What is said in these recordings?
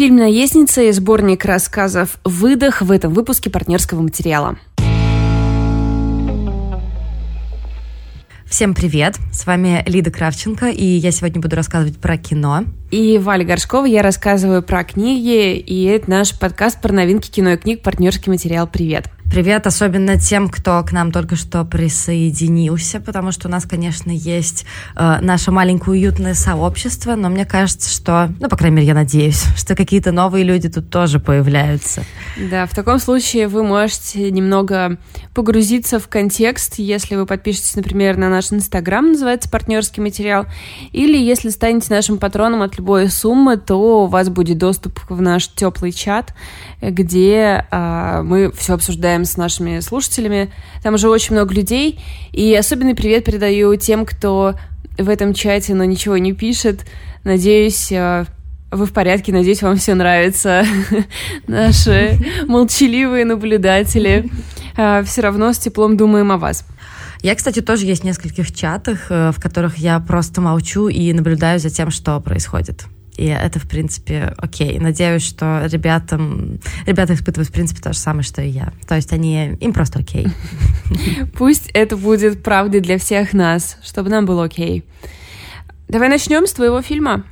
Фильм «Наездница» и сборник рассказов «Выдох» в этом выпуске партнерского материала. Всем привет! С вами Лида Кравченко, и я сегодня буду рассказывать про кино. И Валя Горшкова, я рассказываю про книги, и это наш подкаст про новинки кино и книг «Партнерский материал». Привет! Привет, особенно тем, кто к нам только что присоединился, потому что у нас, конечно, есть э, наше маленькое уютное сообщество, но мне кажется, что, ну, по крайней мере, я надеюсь, что какие-то новые люди тут тоже появляются. Да, в таком случае вы можете немного погрузиться в контекст, если вы подпишетесь, например, на наш инстаграм, называется «Партнерский материал», или если станете нашим патроном от любой суммы, то у вас будет доступ в наш теплый чат, где э, мы все обсуждаем обсуждаем с нашими слушателями. Там уже очень много людей. И особенный привет передаю тем, кто в этом чате, но ничего не пишет. Надеюсь, э, вы в порядке, надеюсь, вам все нравится. Наши молчаливые наблюдатели. Э, все равно с теплом думаем о вас. Я, кстати, тоже есть в нескольких чатах, э, в которых я просто молчу и наблюдаю за тем, что происходит. И это, в принципе, окей. Надеюсь, что ребятам, ребята испытывают, в принципе, то же самое, что и я. То есть они, им просто окей. Пусть это будет правдой для всех нас, чтобы нам было окей. Давай начнем с твоего фильма.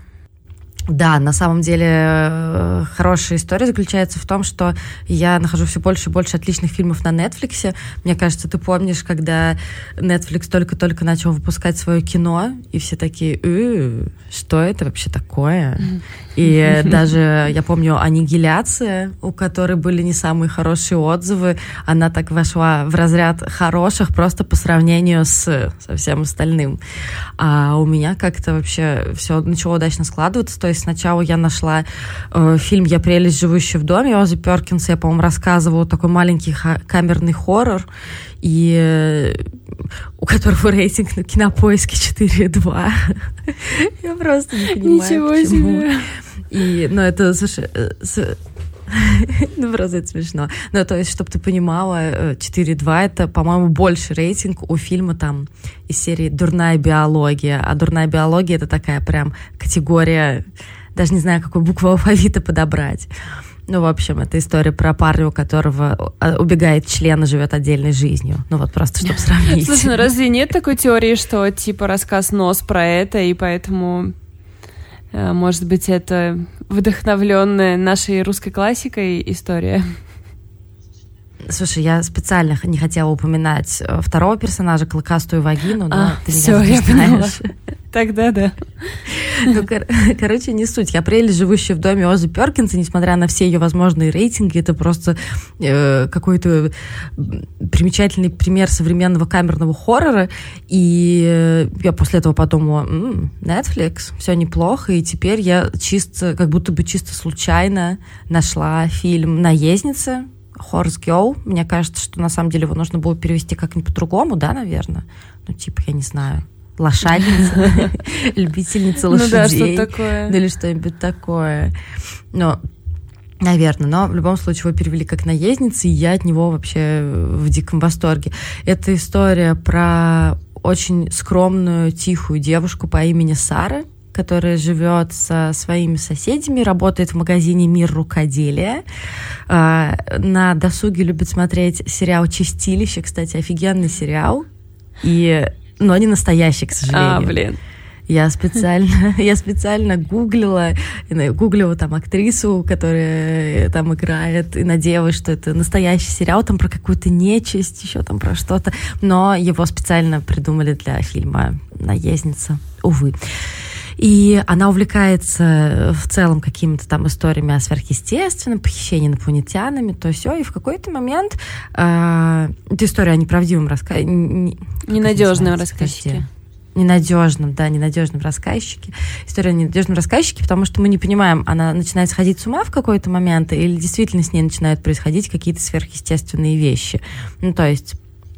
Да, на самом деле э, хорошая история заключается в том, что я нахожу все больше и больше отличных фильмов на Netflix. Мне кажется, ты помнишь, когда Netflix только-только начал выпускать свое кино, и все такие, э, что это вообще такое? И даже, я помню, «Аннигиляция», у которой были не самые хорошие отзывы, она так вошла в разряд хороших просто по сравнению с, со всем остальным. А у меня как-то вообще все начало удачно складываться. То есть сначала я нашла э, фильм «Я прелесть, живущая в доме» Оззи Перкинса. Я, по-моему, рассказывала такой маленький камерный хоррор и э, у которого рейтинг на кинопоиске 4,2. Я просто не понимаю, Ничего почему. себе. И, ну, это, слушай, э, ну, просто это смешно. Ну, то есть, чтобы ты понимала, 4.2 э, это, по-моему, больше рейтинг у фильма там из серии «Дурная биология». А «Дурная биология» — это такая прям категория, даже не знаю, какую букву алфавита подобрать. Ну, в общем, это история про парня, у которого э, убегает член и живет отдельной жизнью. Ну, вот просто, чтобы сравнить. Слушай, ну разве нет такой теории, что, типа, рассказ «Нос» про это, и поэтому Э, может быть, это вдохновленная нашей русской классикой история. Слушай, я специально не хотела упоминать э, второго персонажа, клыкастую вагину, но а, ты все, меня я поняла. Тогда да. Ну, кор- короче, не суть. Я прелесть, живущая в доме Озы Перкинса, несмотря на все ее возможные рейтинги, это просто э, какой-то примечательный пример современного камерного хоррора. И э, я после этого подумала, м-м, Netflix, все неплохо. И теперь я чисто, как будто бы чисто случайно нашла фильм «Наездница», Horse Girl. Мне кажется, что на самом деле его нужно было перевести как-нибудь по-другому, да, наверное? Ну, типа, я не знаю лошадница, любительница лошадей. Ну да, что такое. Или что-нибудь такое. Но Наверное, но в любом случае его перевели как наездница, и я от него вообще в диком восторге. Это история про очень скромную, тихую девушку по имени Сара, которая живет со своими соседями, работает в магазине «Мир рукоделия». А, на досуге любит смотреть сериал «Чистилище», кстати, офигенный сериал. И но не настоящий, к сожалению. А, блин. Я специально, я специально гуглила, гуглила там актрису, которая там играет, и надеялась, что это настоящий сериал, там про какую-то нечисть, еще там про что-то, но его специально придумали для фильма «Наездница», увы. И она увлекается в целом какими-то там историями о сверхъестественном, похищении инопланетянами, то все. И в какой-то момент э, эта история о неправдивом рассказе... Ненадежном рассказчике ненадежном, да, ненадежном рассказчике. История о ненадежном рассказчике, потому что мы не понимаем, она начинает сходить с ума в какой-то момент, или действительно с ней начинают происходить какие-то сверхъестественные вещи. Ну, то есть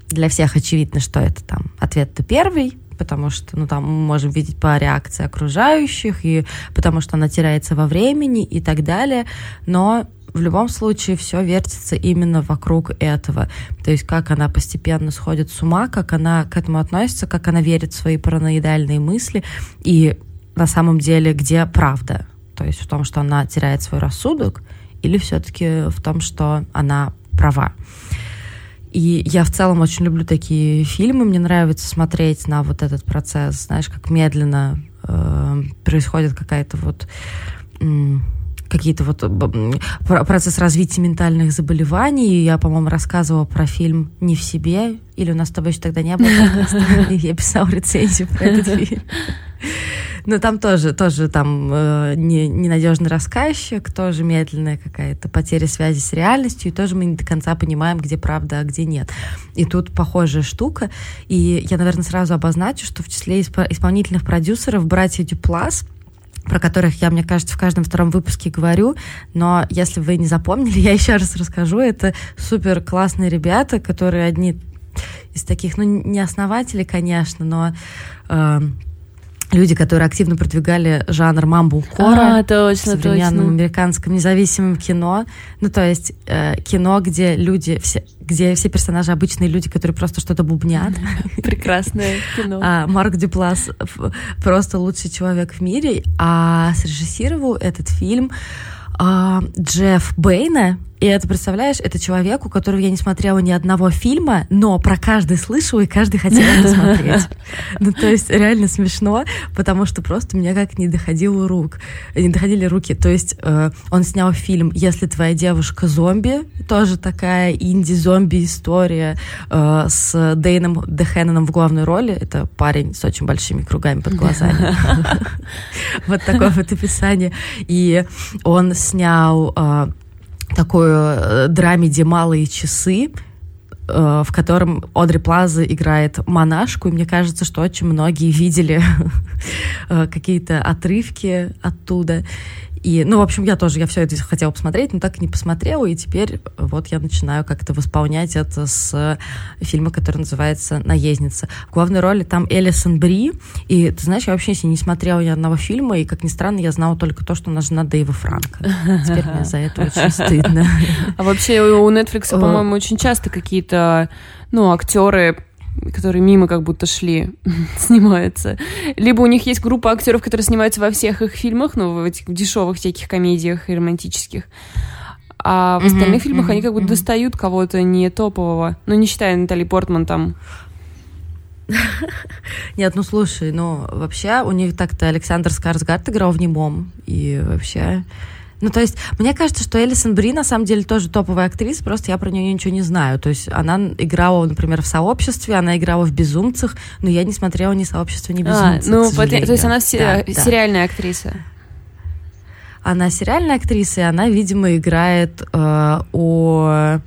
для всех очевидно, что это там ответ-то первый, потому что, ну, там мы можем видеть по реакции окружающих, и потому что она теряется во времени и так далее, но в любом случае все вертится именно вокруг этого. То есть как она постепенно сходит с ума, как она к этому относится, как она верит в свои параноидальные мысли и на самом деле где правда. То есть в том, что она теряет свой рассудок, или все-таки в том, что она права. И я в целом очень люблю такие фильмы. Мне нравится смотреть на вот этот процесс, знаешь, как медленно э, происходит какая-то вот какие-то вот процесс развития ментальных заболеваний. Я, по-моему, рассказывала про фильм «Не в себе», или у нас с тобой еще тогда не было, я писала рецензию про этот фильм. Но там тоже, тоже там э, не, ненадежный рассказчик, тоже медленная какая-то потеря связи с реальностью, и тоже мы не до конца понимаем, где правда, а где нет. И тут похожая штука. И я, наверное, сразу обозначу, что в числе исполнительных продюсеров братья Дюплас — про которых я, мне кажется, в каждом втором выпуске говорю, но если вы не запомнили, я еще раз расскажу. Это супер классные ребята, которые одни из таких, ну, не основатели, конечно, но э, люди, которые активно продвигали жанр мамбл-кора а, точно, в современном точно. американском независимом кино. Ну, то есть э, кино, где люди, все, где все персонажи обычные люди, которые просто что-то бубнят. Прекрасное кино. А Марк Дюплас просто лучший человек в мире, а срежиссировал этот фильм а, Джефф Бейна, и это, представляешь, это человек, у которого я не смотрела ни одного фильма, но про каждый слышала, и каждый хотел это смотреть. Ну, то есть реально смешно, потому что просто мне как не доходило рук, не доходили руки. То есть э, он снял фильм «Если твоя девушка зомби», тоже такая инди-зомби-история э, с Дейном Дехеноном в главной роли. Это парень с очень большими кругами под глазами. Вот такое вот описание. И он снял э, такую э, драмеди «Малые часы», э, в котором Одри Плаза играет монашку, и мне кажется, что очень многие видели э, какие-то отрывки оттуда. И, ну, в общем, я тоже, я все это хотела посмотреть, но так и не посмотрела, и теперь вот я начинаю как-то восполнять это с фильма, который называется «Наездница». В главной роли там Элисон Бри, и, ты знаешь, я вообще не смотрела ни одного фильма, и, как ни странно, я знала только то, что она жена Дэйва Франка. Теперь мне за это очень стыдно. А вообще у Netflix, по-моему, очень часто какие-то, ну, актеры которые мимо как будто шли, снимаются. Либо у них есть группа актеров, которые снимаются во всех их фильмах, ну, в этих дешевых всяких комедиях и романтических. А в остальных фильмах они как будто достают кого-то не топового. Ну, не считая Натали Портман там. Нет, ну слушай, ну вообще у них так-то Александр Скарсгард играл в немом. И вообще ну, то есть, мне кажется, что Элисон Бри на самом деле тоже топовая актриса, просто я про нее ничего не знаю. То есть, она играла, например, в «Сообществе», она играла в «Безумцах», но я не смотрела ни «Сообщество», ни «Безумцев», а, ну, то есть, она се- да, сериальная актриса? Она сериальная актриса, и она, видимо, играет э, о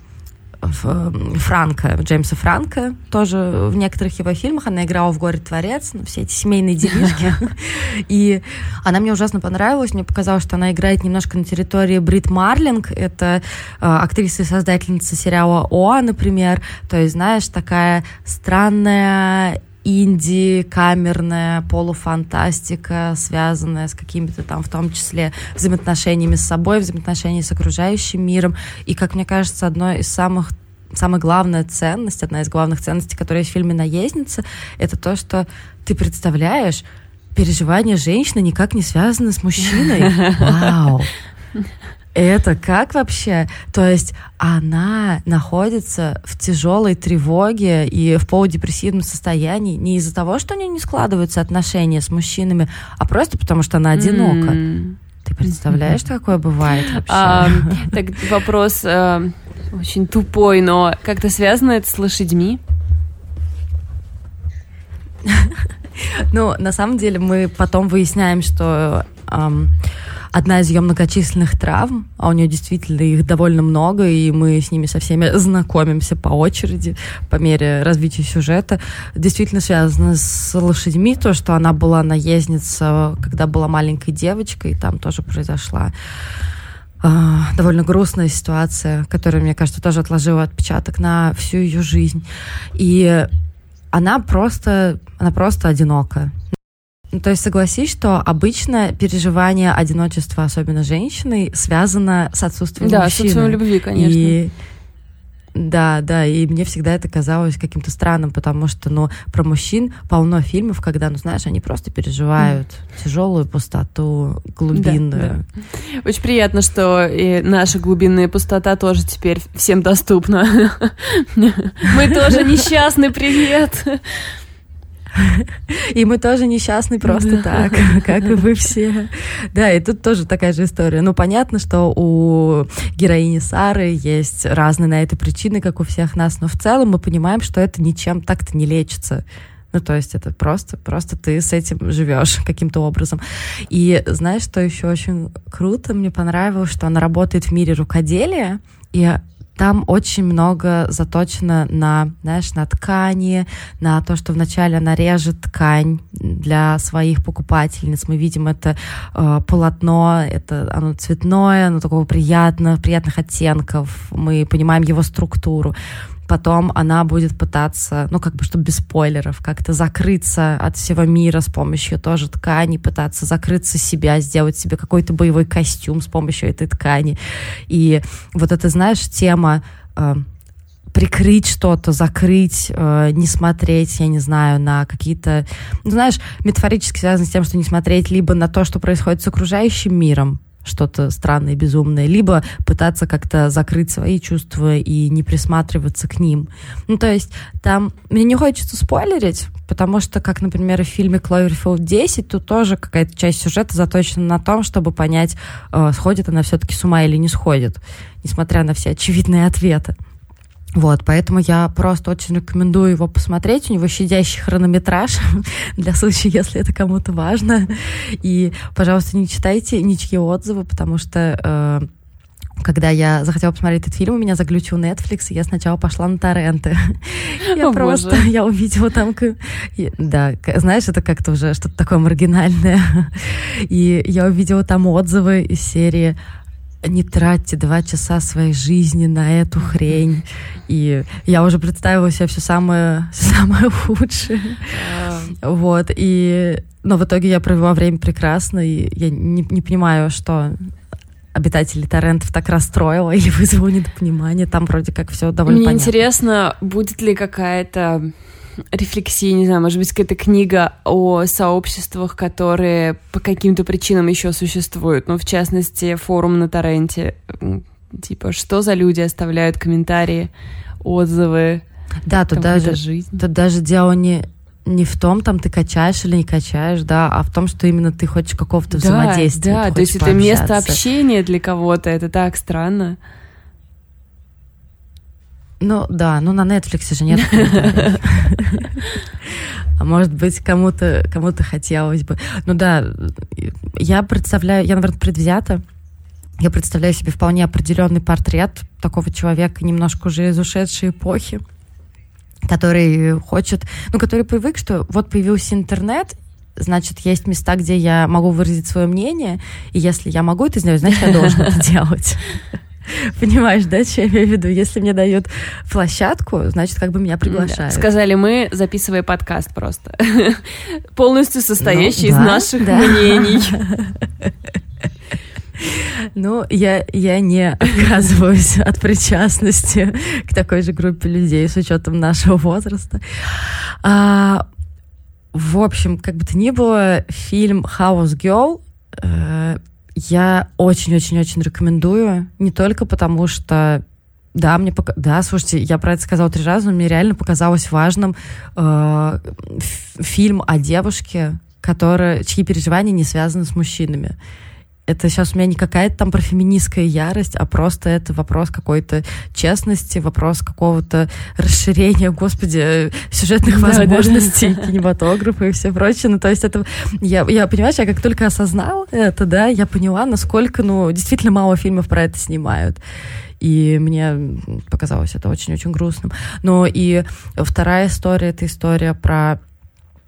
Франка, Джеймса Франка, тоже в некоторых его фильмах. Она играла в «Горе творец», ну, все эти семейные делишки. И она мне ужасно понравилась. Мне показалось, что она играет немножко на территории Брит Марлинг. Это э, актриса и создательница сериала «О», например. То есть, знаешь, такая странная инди, камерная, полуфантастика, связанная с какими-то там, в том числе, взаимоотношениями с собой, взаимоотношениями с окружающим миром. И, как мне кажется, одной из самых самая главная ценность, одна из главных ценностей, которая есть в фильме «Наездница», это то, что ты представляешь, переживания женщины никак не связаны с мужчиной. Вау! Это как вообще? То есть она находится в тяжелой тревоге и в полудепрессивном состоянии не из-за того, что у нее не складываются отношения с мужчинами, а просто потому, что она одинока. Mm. Ты представляешь, что такое бывает вообще? А, так вопрос э, очень тупой, но как-то связано это с лошадьми? Ну, на самом деле мы потом выясняем, что одна из ее многочисленных травм, а у нее действительно их довольно много, и мы с ними со всеми знакомимся по очереди по мере развития сюжета, действительно связана с лошадьми, то, что она была наездница, когда была маленькой девочкой, и там тоже произошла а, довольно грустная ситуация, которая, мне кажется, тоже отложила отпечаток на всю ее жизнь. И она просто, она просто одинока. Ну, то есть согласись, что обычно переживание одиночества, особенно женщины, связано с отсутствием да, мужчины. Да, с отсутствием любви, конечно. И Да, да, и мне всегда это казалось каким-то странным, потому что, ну, про мужчин полно фильмов, когда, ну, знаешь, они просто переживают mm. тяжелую пустоту, глубинную. Да, да. Очень приятно, что и наша глубинная пустота тоже теперь всем доступна. Мы тоже несчастный привет. И мы тоже несчастны просто так, как и вы все. Да, и тут тоже такая же история. Ну, понятно, что у героини Сары есть разные на это причины, как у всех нас, но в целом мы понимаем, что это ничем так-то не лечится. Ну, то есть это просто, просто ты с этим живешь каким-то образом. И знаешь, что еще очень круто? Мне понравилось, что она работает в мире рукоделия, и там очень много заточено на, знаешь, на ткани, на то, что вначале она режет ткань для своих покупательниц. Мы видим это э, полотно, это оно цветное, оно такого приятного, приятных оттенков. Мы понимаем его структуру потом она будет пытаться, ну, как бы, чтобы без спойлеров, как-то закрыться от всего мира с помощью тоже ткани, пытаться закрыться себя, сделать себе какой-то боевой костюм с помощью этой ткани. И вот это, знаешь, тема э, прикрыть что-то, закрыть, э, не смотреть, я не знаю, на какие-то, ну, знаешь, метафорически связано с тем, что не смотреть либо на то, что происходит с окружающим миром, что-то странное, безумное, либо пытаться как-то закрыть свои чувства и не присматриваться к ним. Ну, то есть там мне не хочется спойлерить, потому что, как, например, в фильме Cloverfield 10, тут тоже какая-то часть сюжета заточена на том, чтобы понять, э, сходит она все-таки с ума или не сходит, несмотря на все очевидные ответы. Вот, поэтому я просто очень рекомендую его посмотреть. У него щадящий хронометраж для случая, если это кому-то важно. И, пожалуйста, не читайте ничьи отзывы, потому что э, когда я захотела посмотреть этот фильм, у меня заглючил Netflix, и я сначала пошла на торренты. Я просто, я увидела там, да, знаешь, это как-то уже что-то такое маргинальное. И я увидела там отзывы из серии не тратьте два часа своей жизни на эту хрень. И я уже представила себе все самое, самое худшее. Вот. И... Но в итоге я провела время прекрасно, и я не, не понимаю, что обитателей Торрентов так расстроило или вызвало недопонимание. Там вроде как все довольно Мне понятно. интересно, будет ли какая-то рефлексии, не знаю, может быть, какая-то книга о сообществах, которые по каким-то причинам еще существуют. Ну, в частности, форум на Торренте. Типа, что за люди оставляют комментарии, отзывы. Да, тут даже, жизнь. тут даже дело не, не в том, там ты качаешь или не качаешь, да, а в том, что именно ты хочешь какого-то да, взаимодействия. Да, то есть это место общения для кого-то, это так странно. Ну да, ну на Netflix же нет. А может быть, кому-то кому хотелось бы. Ну да, я представляю, я, наверное, предвзята. Я представляю себе вполне определенный портрет такого человека, немножко уже из ушедшей эпохи, который хочет, ну, который привык, что вот появился интернет, значит, есть места, где я могу выразить свое мнение, и если я могу это сделать, значит, я должен это делать. Понимаешь, да, что я имею в виду? Если мне дают площадку, значит, как бы меня приглашают. Сказали мы, записывая подкаст просто. Полностью состоящий ну, да, из наших да. мнений. Ну, я, я не отказываюсь от причастности к такой же группе людей с учетом нашего возраста. А, в общем, как бы то ни было, фильм House Girl э, я очень-очень-очень рекомендую, не только потому что да, мне пока... да, слушайте, я про это сказала три раза, но мне реально показалось важным э, фильм о девушке, которая, чьи переживания не связаны с мужчинами это сейчас у меня не какая-то там про феминистская ярость, а просто это вопрос какой-то честности, вопрос какого-то расширения, господи, сюжетных да, возможностей да, да. кинематографа и все прочее. Ну, то есть это... Я, я, понимаешь, я как только осознала это, да, я поняла, насколько, ну, действительно мало фильмов про это снимают. И мне показалось это очень-очень грустным. Но и вторая история — это история про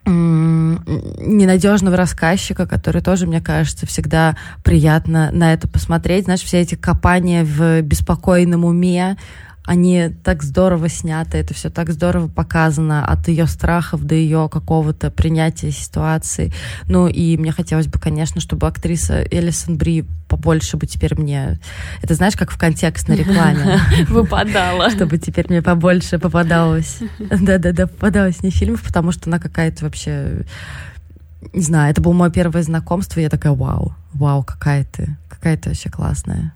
ненадежного рассказчика, который тоже, мне кажется, всегда приятно на это посмотреть. Знаешь, все эти копания в беспокойном уме, они так здорово сняты, это все так здорово показано от ее страхов до ее какого-то принятия ситуации. Ну и мне хотелось бы, конечно, чтобы актриса Элисон Бри побольше бы теперь мне... Это знаешь, как в контекстной рекламе. Выпадала. Чтобы теперь мне побольше попадалось. Да-да-да, попадалось не фильмов, потому что она какая-то вообще... Не знаю, это было мое первое знакомство, и я такая, вау, вау, какая ты, какая ты вообще классная.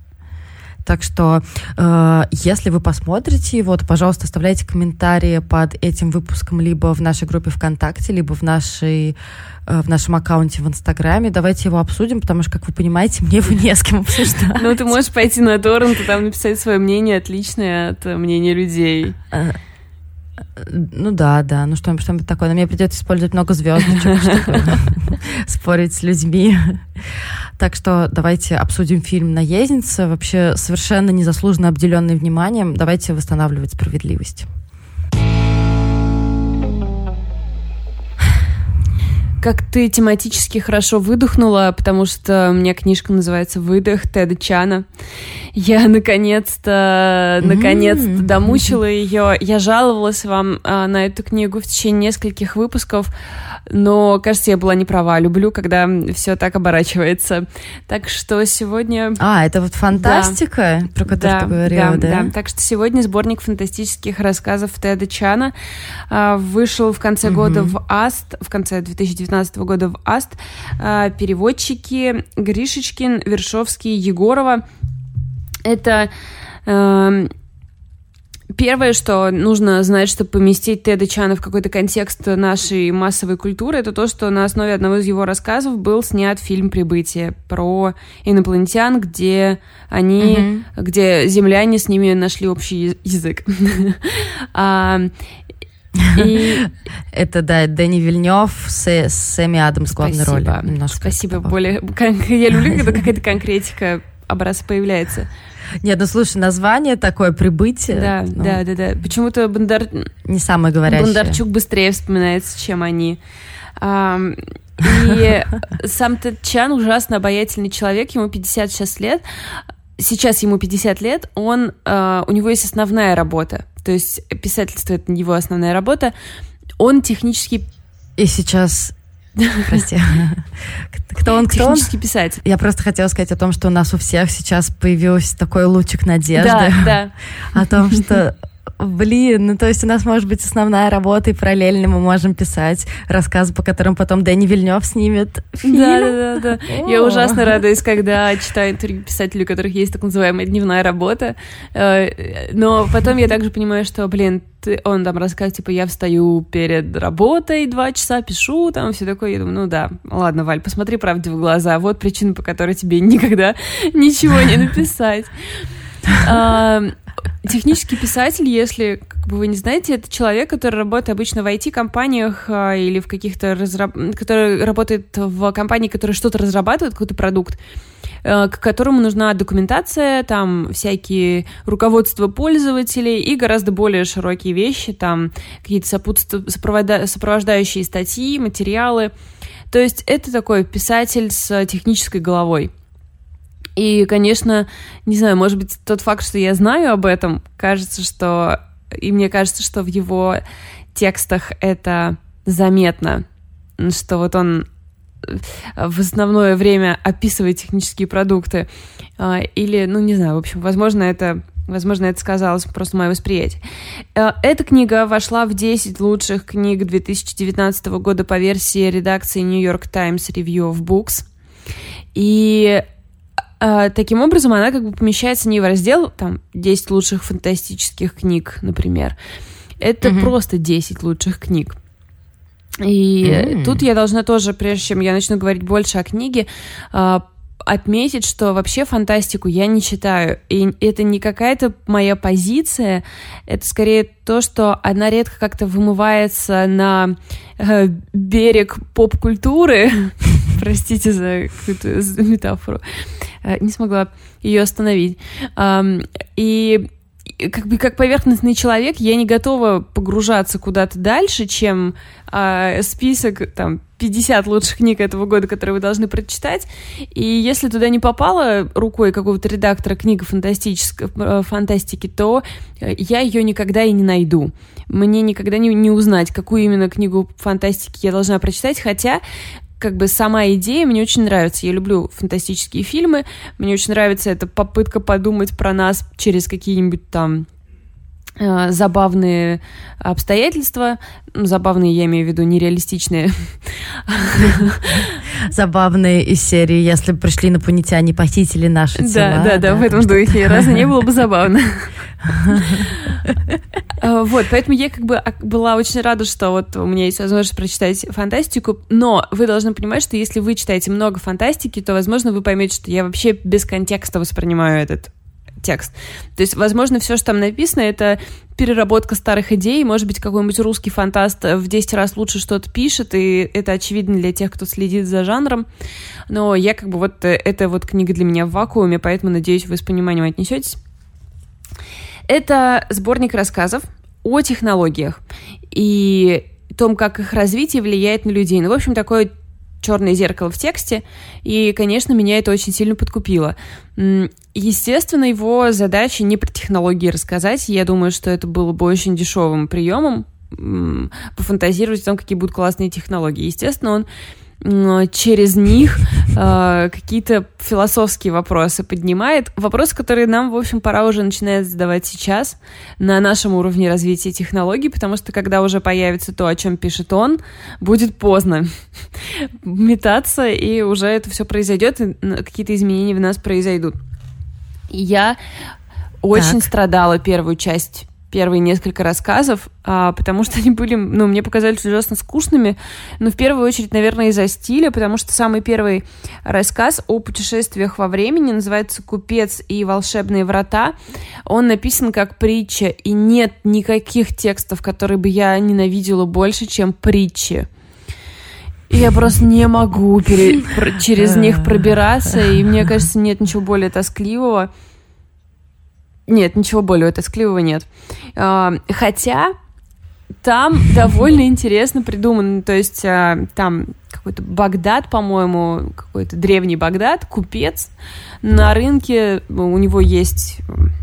Так что, э, если вы посмотрите его, то, пожалуйста, оставляйте комментарии под этим выпуском либо в нашей группе ВКонтакте, либо в нашей э, в нашем аккаунте в Инстаграме. Давайте его обсудим, потому что, как вы понимаете, мне его не с кем обсуждать. Ну, ты можешь пойти на торрент и там написать свое мнение, отличное от мнения людей. Ну да, да, ну что-нибудь что такое. Но мне придется использовать много звездочек, чтобы спорить с людьми. Так что давайте обсудим фильм «Наездница», вообще совершенно незаслуженно обделенный вниманием. Давайте восстанавливать справедливость. Как ты тематически хорошо выдохнула, потому что у меня книжка называется «Выдох» Теда Чана. Я наконец-то, наконец-то домучила ее. Я жаловалась вам а, на эту книгу в течение нескольких выпусков, но, кажется, я была не права. Люблю, когда все так оборачивается. Так что сегодня... А, это вот фантастика, да. про которую да, ты говорила, да, да? Да, так что сегодня сборник фантастических рассказов Теда Чана а, вышел в конце угу. года в АСТ, в конце 2019 года в АСТ. А, переводчики Гришечкин, Вершовский, Егорова. Это э, Первое, что нужно знать, чтобы поместить Теда Чана в какой-то контекст нашей массовой культуры, это то, что на основе одного из его рассказов был снят фильм «Прибытие» про инопланетян, где они, угу. где земляне с ними нашли общий язык. А, и... Это, да, Дэнни Вильнев с, Сэмми Адамс в главной роли. Спасибо. Более... Я люблю, когда какая-то конкретика образ появляется. Нет, ну слушай, название такое прибытие. Да, ну, да, да, да. Почему-то Бондар... Не самое говорящее. Бондарчук быстрее вспоминается, чем они. И сам Тед Чан ужасно обаятельный человек, ему 56 лет. Сейчас ему 50 лет, он, uh, у него есть основная работа, то есть писательство — это его основная работа. Он технически... И сейчас Прости. Кто он, кто он? писатель. Я просто хотела сказать о том, что у нас у всех сейчас появился такой лучик надежды. Да, да. О том, что Блин, ну то есть у нас может быть основная работа, и параллельно мы можем писать рассказы, по которым потом Дэнни Вильнев снимет фильм. Да, да, да. да. Я ужасно радуюсь, когда читаю интервью писателей, у которых есть так называемая дневная работа. Э, но потом я также понимаю, что, блин, ты, он там рассказывает, типа, я встаю перед работой, два часа пишу, там все такое. Я думаю, ну да, ладно, Валь, посмотри правде в глаза. Вот причина, по которой тебе никогда ничего не написать. Технический писатель, если как бы вы не знаете, это человек, который работает обычно в IT-компаниях а, или в каких-то разраб... который работает в компании, которая что-то разрабатывает, какой-то продукт, э, к которому нужна документация, там всякие руководства пользователей и гораздо более широкие вещи, там какие-то сопровода... сопровождающие статьи, материалы. То есть это такой писатель с технической головой. И, конечно, не знаю, может быть, тот факт, что я знаю об этом, кажется, что... И мне кажется, что в его текстах это заметно, что вот он э, в основное время описывает технические продукты. А, или, ну, не знаю, в общем, возможно, это Возможно, это сказалось просто мое восприятие. Э, эта книга вошла в 10 лучших книг 2019 года по версии редакции New York Times Review of Books. И а, таким образом, она как бы помещается не в раздел там 10 лучших фантастических книг, например. Это mm-hmm. просто 10 лучших книг. И mm-hmm. тут я должна тоже, прежде чем я начну говорить больше о книге, а, отметить, что вообще фантастику я не читаю. И это не какая-то моя позиция, это скорее то, что она редко как-то вымывается на э, берег поп-культуры. Простите за какую-то метафору. Э, не смогла ее остановить. И как бы как поверхностный человек я не готова погружаться куда-то дальше, чем э, список там 50 лучших книг этого года, которые вы должны прочитать. И если туда не попала рукой какого-то редактора книга фантастической э, фантастики, то я ее никогда и не найду. Мне никогда не, не узнать, какую именно книгу фантастики я должна прочитать, хотя как бы сама идея мне очень нравится. Я люблю фантастические фильмы. Мне очень нравится эта попытка подумать про нас через какие-нибудь там забавные обстоятельства. Ну, забавные, я имею в виду, нереалистичные. Забавные из серии, если пришли инопланетяне, похитили наши тела. Да, да, да, в этом духе. Разве не было бы забавно? Э, вот, поэтому я как бы была очень рада, что вот у меня есть возможность прочитать фантастику, но вы должны понимать, что если вы читаете много фантастики, то, возможно, вы поймете, что я вообще без контекста воспринимаю этот текст. То есть, возможно, все, что там написано, это переработка старых идей, может быть, какой-нибудь русский фантаст в 10 раз лучше что-то пишет, и это очевидно для тех, кто следит за жанром. Но я как бы вот, э, это вот книга для меня в вакууме, поэтому, надеюсь, вы с пониманием отнесетесь. Это сборник рассказов о технологиях и том, как их развитие влияет на людей. Ну, в общем, такое черное зеркало в тексте, и, конечно, меня это очень сильно подкупило. Естественно, его задача не про технологии рассказать. Я думаю, что это было бы очень дешевым приемом пофантазировать о том, какие будут классные технологии. Естественно, он через них э, какие-то философские вопросы поднимает. Вопросы, которые нам, в общем, пора уже начинать задавать сейчас на нашем уровне развития технологий, потому что когда уже появится то, о чем пишет он, будет поздно метаться, и уже это все произойдет, и какие-то изменения в нас произойдут. я очень так. страдала первую часть первые несколько рассказов, а, потому что они были, ну, мне показались ужасно скучными. Но в первую очередь, наверное, из-за стиля, потому что самый первый рассказ о путешествиях во времени называется «Купец и волшебные врата». Он написан как притча, и нет никаких текстов, которые бы я ненавидела больше, чем притчи. И я просто не могу пере... через них пробираться, и мне кажется, нет ничего более тоскливого. Нет, ничего более тоскливого нет. А, хотя там довольно интересно придумано. То есть а, там какой-то Багдад, по-моему, какой-то древний Багдад, купец. На рынке у него есть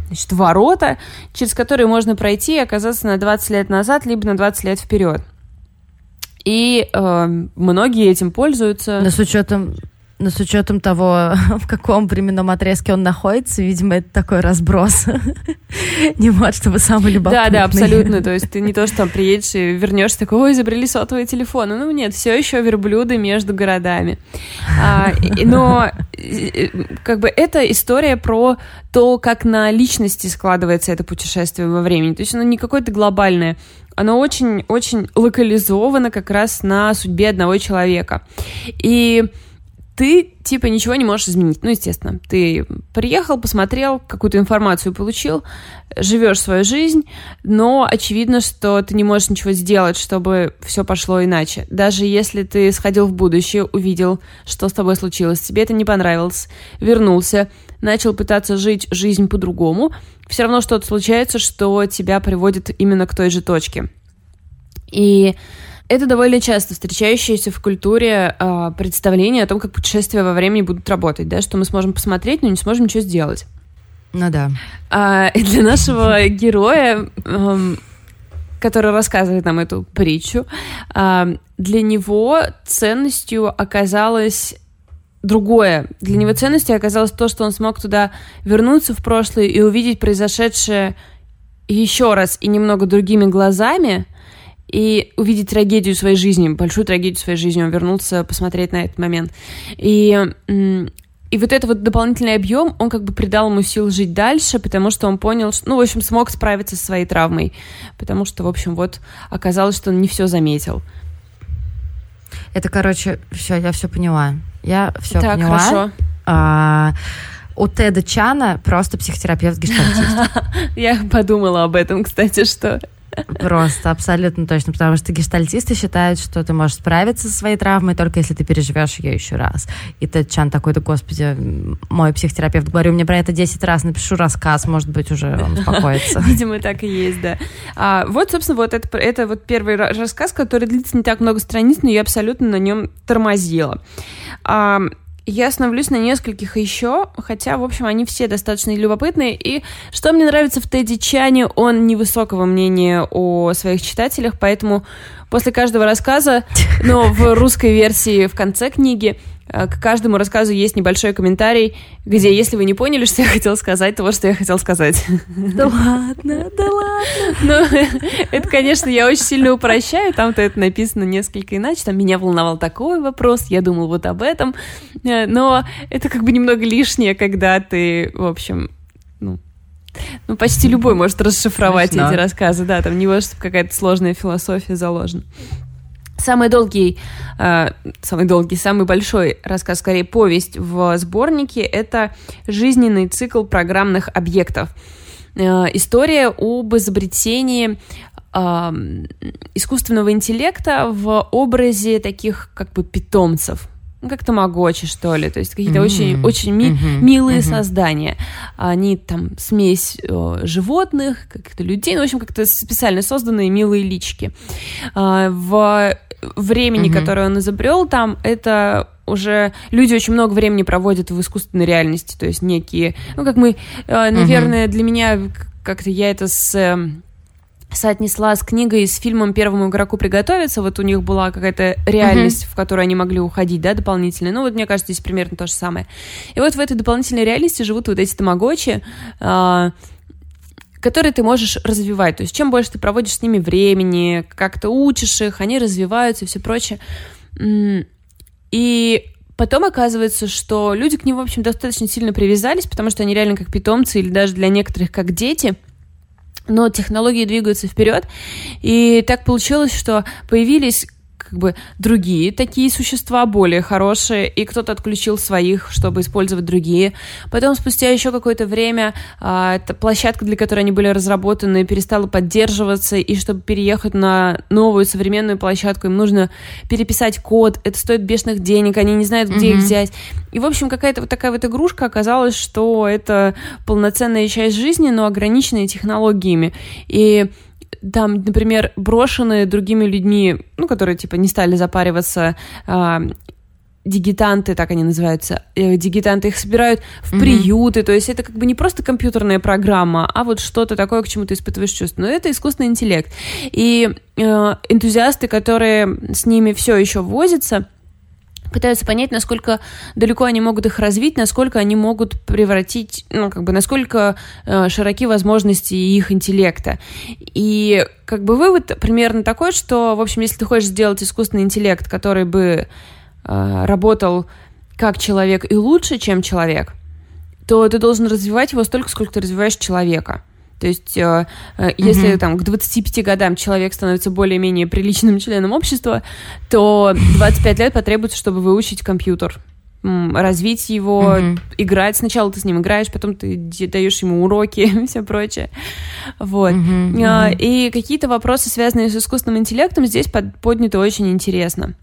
значит, ворота, через которые можно пройти и оказаться на 20 лет назад, либо на 20 лет вперед. И э, многие этим пользуются. Но с учетом но с учетом того, в каком временном отрезке он находится, видимо, это такой разброс. Не вот, чтобы самый любопытный. Да, да, абсолютно. То есть ты не то, что там приедешь и вернешься такой, ой, изобрели сотовые телефоны. Ну нет, все еще верблюды между городами. А, но как бы это история про то, как на личности складывается это путешествие во времени. То есть оно не какое-то глобальное, оно очень-очень локализовано как раз на судьбе одного человека. И ты, типа, ничего не можешь изменить. Ну, естественно, ты приехал, посмотрел, какую-то информацию получил, живешь свою жизнь, но очевидно, что ты не можешь ничего сделать, чтобы все пошло иначе. Даже если ты сходил в будущее, увидел, что с тобой случилось, тебе это не понравилось, вернулся, начал пытаться жить жизнь по-другому, все равно что-то случается, что тебя приводит именно к той же точке. И это довольно часто встречающееся в культуре э, представление о том, как путешествия во времени будут работать, да, что мы сможем посмотреть, но не сможем ничего сделать. Ну да. А, и для нашего героя, э, который рассказывает нам эту притчу, э, для него ценностью оказалось другое. Для него ценностью оказалось то, что он смог туда вернуться в прошлое и увидеть произошедшее еще раз и немного другими глазами, и увидеть трагедию своей жизни, большую трагедию своей жизни. Он вернулся посмотреть на этот момент. И, и вот этот вот дополнительный объем, он как бы придал ему сил жить дальше, потому что он понял, что, ну, в общем, смог справиться со своей травмой. Потому что, в общем, вот оказалось, что он не все заметил. Это, короче, все, я все поняла. Я все так, поняла. Хорошо. А, у Теда Чана просто психотерапевт гештальтист. Я подумала об этом, кстати, что Просто, абсолютно точно, потому что гештальтисты считают, что ты можешь справиться со своей травмой только если ты переживешь ее еще раз. И ты, Чан, такой-то, господи, мой психотерапевт, говорю мне про это 10 раз, напишу рассказ, может быть, уже он успокоится. Видимо, так и есть, да. А, вот, собственно, вот это, это вот первый рассказ, который длится не так много страниц, но я абсолютно на нем тормозила. А, я остановлюсь на нескольких еще, хотя, в общем, они все достаточно любопытные. И что мне нравится в Тедди Чане, он невысокого мнения о своих читателях, поэтому после каждого рассказа, но в русской версии в конце книги, к каждому рассказу есть небольшой комментарий, где, если вы не поняли, что я хотела сказать, то вот что я хотела сказать. Да ладно, да ладно. Ну, это, конечно, я очень сильно упрощаю, там-то это написано несколько иначе, там меня волновал такой вопрос, я думал вот об этом, э, но это как бы немного лишнее, когда ты, в общем, ну, ну, почти любой может расшифровать Смешно. эти рассказы, да, там не может какая-то сложная философия заложена. Самый долгий, э, самый долгий, самый большой рассказ, скорее повесть в сборнике, это жизненный цикл программных объектов. Э, история об изобретении э, искусственного интеллекта в образе таких как бы питомцев, как тамагочи, что ли, то есть какие-то mm-hmm. очень, очень ми- mm-hmm. милые mm-hmm. создания. Они там смесь э, животных, как-то людей, ну, в общем, как-то специально созданные милые лички. Э, в времени, mm-hmm. которое он изобрел, там это уже люди очень много времени проводят в искусственной реальности, то есть некие, ну, как мы, э, наверное, mm-hmm. для меня как-то я это с эм, соотнесла с книгой, с фильмом «Первому игроку приготовиться». Вот у них была какая-то реальность, mm-hmm. в которую они могли уходить, да, дополнительно. Ну, вот мне кажется, здесь примерно то же самое. И вот в этой дополнительной реальности живут вот эти тамагочи, э, которые ты можешь развивать. То есть чем больше ты проводишь с ними времени, как то учишь их, они развиваются и все прочее. И Потом оказывается, что люди к ним, в общем, достаточно сильно привязались, потому что они реально как питомцы или даже для некоторых как дети но технологии двигаются вперед, и так получилось, что появились как бы другие такие существа, более хорошие, и кто-то отключил своих, чтобы использовать другие. Потом, спустя еще какое-то время, а, эта площадка, для которой они были разработаны, перестала поддерживаться, и чтобы переехать на новую современную площадку, им нужно переписать код, это стоит бешеных денег, они не знают, где mm-hmm. их взять. И, в общем, какая-то вот такая вот игрушка оказалась, что это полноценная часть жизни, но ограниченная технологиями. И там, например, брошенные другими людьми, ну, которые, типа, не стали запариваться, э, дигитанты, так они называются, э, дигитанты их собирают в mm-hmm. приюты, то есть это как бы не просто компьютерная программа, а вот что-то такое, к чему ты испытываешь чувство. Но это искусственный интеллект. И э, энтузиасты, которые с ними все еще возятся, пытаются понять, насколько далеко они могут их развить, насколько они могут превратить, ну, как бы, насколько э, широки возможности их интеллекта. И, как бы, вывод примерно такой, что, в общем, если ты хочешь сделать искусственный интеллект, который бы э, работал как человек и лучше, чем человек, то ты должен развивать его столько, сколько ты развиваешь человека. То есть, э, э, если mm-hmm. там к 25 годам человек становится более-менее приличным членом общества, то 25 лет потребуется, чтобы выучить компьютер развить его, mm-hmm. играть. Сначала ты с ним играешь, потом ты даешь ему уроки и все прочее. Вот. Mm-hmm. Mm-hmm. И какие-то вопросы, связанные с искусственным интеллектом, здесь подняты очень интересно.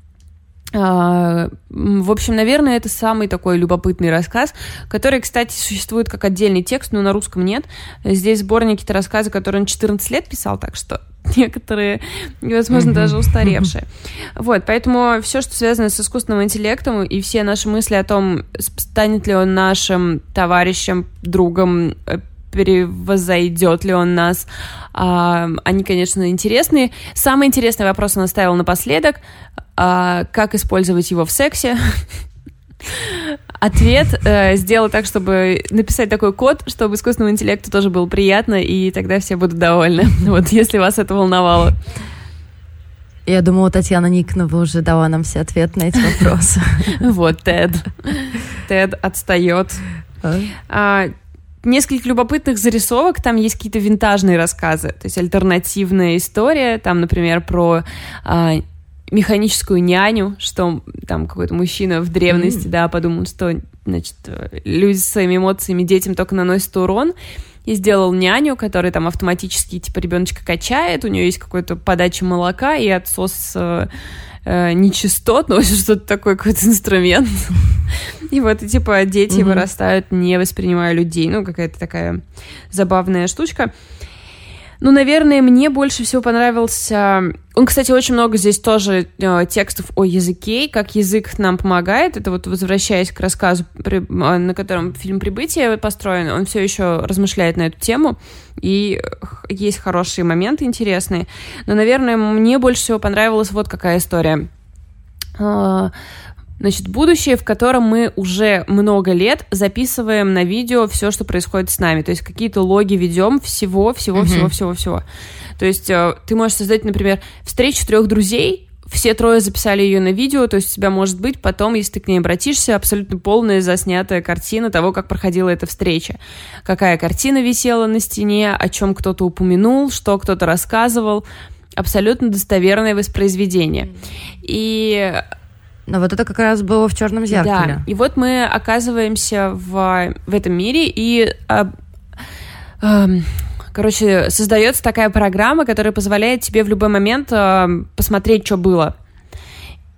А, в общем, наверное, это самый такой любопытный рассказ, который, кстати, существует как отдельный текст, но на русском нет. Здесь сборники это рассказы, которые он 14 лет писал, так что некоторые, возможно, даже устаревшие. Вот, поэтому все, что связано с искусственным интеллектом и все наши мысли о том, станет ли он нашим товарищем, другом, э, перевозойдет ли он нас. А, они, конечно, интересные. Самый интересный вопрос он оставил напоследок. А, как использовать его в сексе? Ответ э, сделал так, чтобы написать такой код, чтобы искусственному интеллекту тоже было приятно, и тогда все будут довольны. Вот, если вас это волновало. Я думала, Татьяна Никонова уже дала нам все ответы на эти вопросы. Вот, Тед. Тед отстает. А? А, несколько любопытных зарисовок, там есть какие-то винтажные рассказы, то есть альтернативная история, там, например, про а, механическую няню, что там какой-то мужчина в древности, mm. да, подумал, что, значит, люди своими эмоциями детям только наносят урон, и сделал няню, которая там автоматически типа ребеночка качает, у нее есть какой-то подача молока и отсос э, э, нечистот, ну, что-то такое, какой-то инструмент. И вот, и, типа, дети mm-hmm. вырастают, не воспринимая людей. Ну, какая-то такая забавная штучка. Ну, наверное, мне больше всего понравился... Он, кстати, очень много здесь тоже э, текстов о языке, как язык нам помогает. Это вот возвращаясь к рассказу, при, э, на котором фильм «Прибытие» построен, он все еще размышляет на эту тему, и есть хорошие моменты интересные. Но, наверное, мне больше всего понравилась вот какая история. Э, Значит, будущее, в котором мы уже много лет записываем на видео все, что происходит с нами. То есть какие-то логи ведем всего, всего, mm-hmm. всего, всего, всего. То есть э, ты можешь создать, например, встречу трех друзей, все трое записали ее на видео, то есть у тебя может быть потом, если ты к ней обратишься, абсолютно полная заснятая картина того, как проходила эта встреча. Какая картина висела на стене, о чем кто-то упомянул, что кто-то рассказывал. Абсолютно достоверное воспроизведение. И но вот это как раз было в черном зеркале. Да. И вот мы оказываемся в, в этом мире, и а, а, короче, создается такая программа, которая позволяет тебе в любой момент а, посмотреть, что было.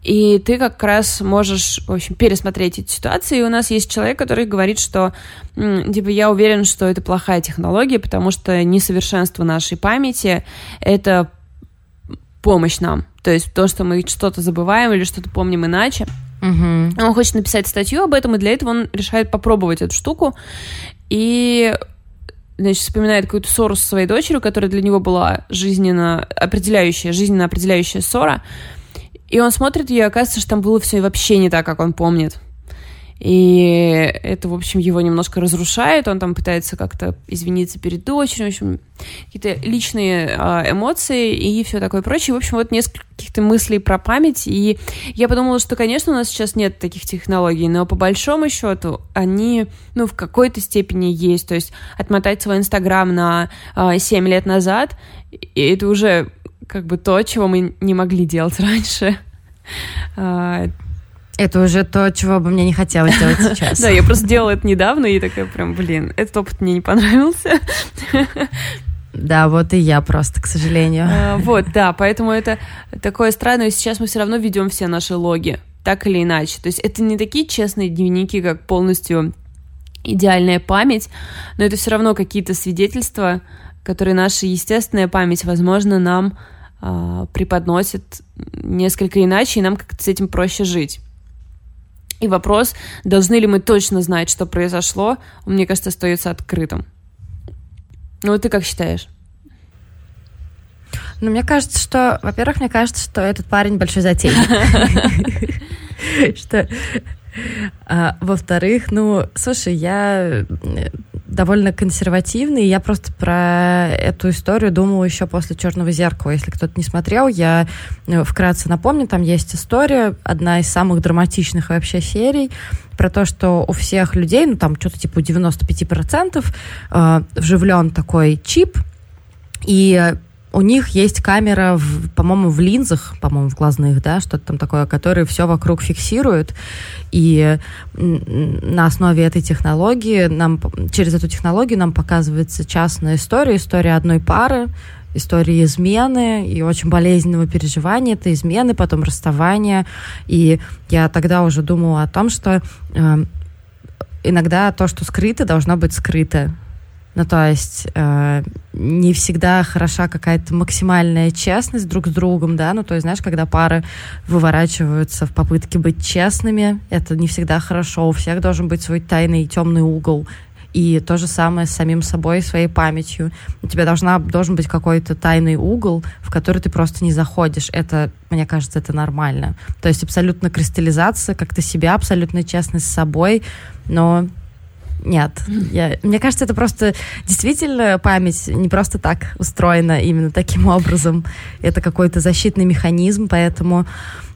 И ты как раз можешь, в общем, пересмотреть эти ситуации. И у нас есть человек, который говорит, что, типа, я уверен, что это плохая технология, потому что несовершенство нашей памяти — это помощь нам. То есть то, что мы что-то забываем или что-то помним иначе. Угу. Он хочет написать статью об этом, и для этого он решает попробовать эту штуку. И значит, вспоминает какую-то ссору со своей дочерью, которая для него была жизненно определяющая, жизненно определяющая ссора. И он смотрит ее, и оказывается, что там было все вообще не так, как он помнит. И это, в общем, его немножко разрушает. Он там пытается как-то извиниться перед дочерью. В общем, какие-то личные а, эмоции и все такое прочее. В общем, вот несколько каких-то мыслей про память. И я подумала, что, конечно, у нас сейчас нет таких технологий, но по большому счету они, ну, в какой-то степени есть. То есть отмотать свой Инстаграм на а, 7 лет назад, и это уже как бы то, чего мы не могли делать раньше. А, это уже то, чего бы мне не хотелось делать сейчас. Да, я просто делала это недавно и такая прям, блин, этот опыт мне не понравился. Да, вот и я просто, к сожалению. А, вот, да, поэтому это такое странное. Сейчас мы все равно ведем все наши логи, так или иначе. То есть это не такие честные дневники, как полностью идеальная память, но это все равно какие-то свидетельства, которые наша естественная память, возможно, нам э, преподносит несколько иначе, и нам как-то с этим проще жить. И вопрос, должны ли мы точно знать, что произошло, мне кажется, остается открытым. Ну, ты как считаешь? Ну, мне кажется, что, во-первых, мне кажется, что этот парень большой затейник. Что а, во-вторых, ну, слушай, я довольно консервативный. Я просто про эту историю думала еще после «Черного зеркала». Если кто-то не смотрел, я э, вкратце напомню, там есть история, одна из самых драматичных вообще серий, про то, что у всех людей, ну там что-то типа 95% э, вживлен такой чип, и у них есть камера, по-моему, в линзах, по-моему, в глазных, да, что-то там такое, которое все вокруг фиксирует. И на основе этой технологии нам, через эту технологию нам показывается частная история, история одной пары, истории измены и очень болезненного переживания это измены, потом расставания. И я тогда уже думала о том, что э, иногда то, что скрыто, должно быть скрыто. Ну, то есть э, не всегда хороша какая-то максимальная честность друг с другом, да, ну, то есть, знаешь, когда пары выворачиваются в попытке быть честными, это не всегда хорошо, у всех должен быть свой тайный темный угол, и то же самое с самим собой, своей памятью. У тебя должна, должен быть какой-то тайный угол, в который ты просто не заходишь. Это, мне кажется, это нормально. То есть абсолютно кристаллизация, как-то себя, абсолютно честность с собой, но нет. Я, мне кажется, это просто действительно память не просто так устроена именно таким образом. Это какой-то защитный механизм, поэтому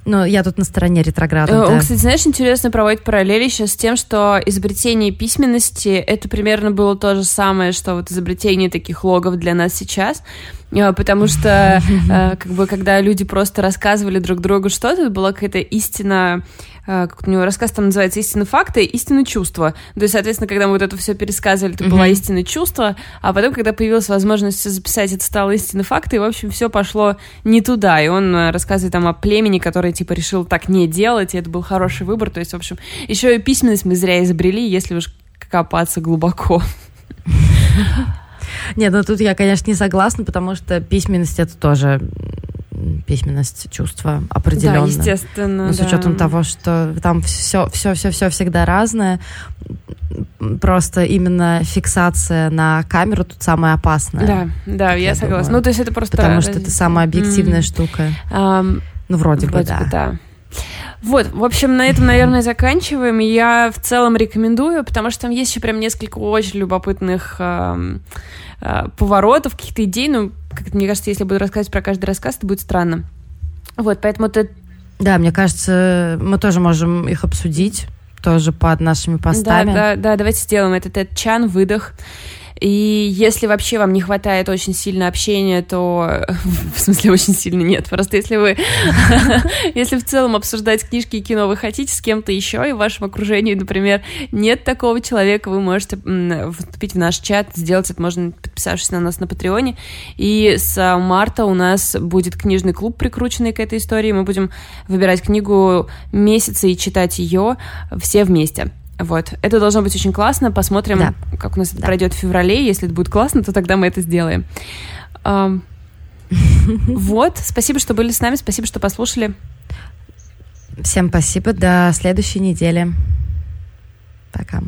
ну, я тут на стороне ретрограда. Он, да. кстати, знаешь, интересно проводить параллели сейчас с тем, что изобретение письменности — это примерно было то же самое, что вот изобретение таких логов для нас сейчас. Э, потому что, э, как бы, когда люди просто рассказывали друг другу что-то, была какая-то истина как у него рассказ там называется «Истина факты, истина чувства». То есть, соответственно, когда мы вот это все пересказывали, это mm-hmm. была истина чувства, а потом, когда появилась возможность записать, это стало истина факты, и, в общем, все пошло не туда. И он а, рассказывает там о племени, который, типа, решил так не делать, и это был хороший выбор. То есть, в общем, еще и письменность мы зря изобрели, если уж копаться глубоко. Нет, ну тут я, конечно, не согласна, потому что письменность это тоже письменность чувства определенно. Да, естественно. Но с да. учетом того, что там все, все, все, все всегда разное. Просто именно фиксация на камеру тут самая опасная. Да, да, я, я согласна. Думаю. Ну, то есть это просто... Потому что это самая объективная mm. штука. Um, ну, вроде, вроде бы, да. Бы, да. Вот, в общем, на этом, наверное, заканчиваем. Я в целом рекомендую, потому что там есть еще прям несколько очень любопытных э, э, поворотов, каких-то идей. Ну, как мне кажется, если я буду рассказывать про каждый рассказ, это будет странно. Вот, поэтому это... Да, мне кажется, мы тоже можем их обсудить тоже под нашими постами. Да, да, да, давайте сделаем это. Тед Чан, выдох. И если вообще вам не хватает очень сильно общения, то... В смысле, очень сильно нет. Просто если вы... Если в целом обсуждать книжки и кино вы хотите с кем-то еще, и в вашем окружении, например, нет такого человека, вы можете вступить в наш чат. Сделать это можно, подписавшись на нас на Патреоне. И с марта у нас будет книжный клуб, прикрученный к этой истории. Мы будем выбирать книгу месяца и читать ее все вместе. Вот. Это должно быть очень классно. Посмотрим, да. как у нас это да. пройдет в феврале. Если это будет классно, то тогда мы это сделаем. Вот. Спасибо, что были с нами. Спасибо, что послушали. Всем спасибо. До следующей недели. Пока.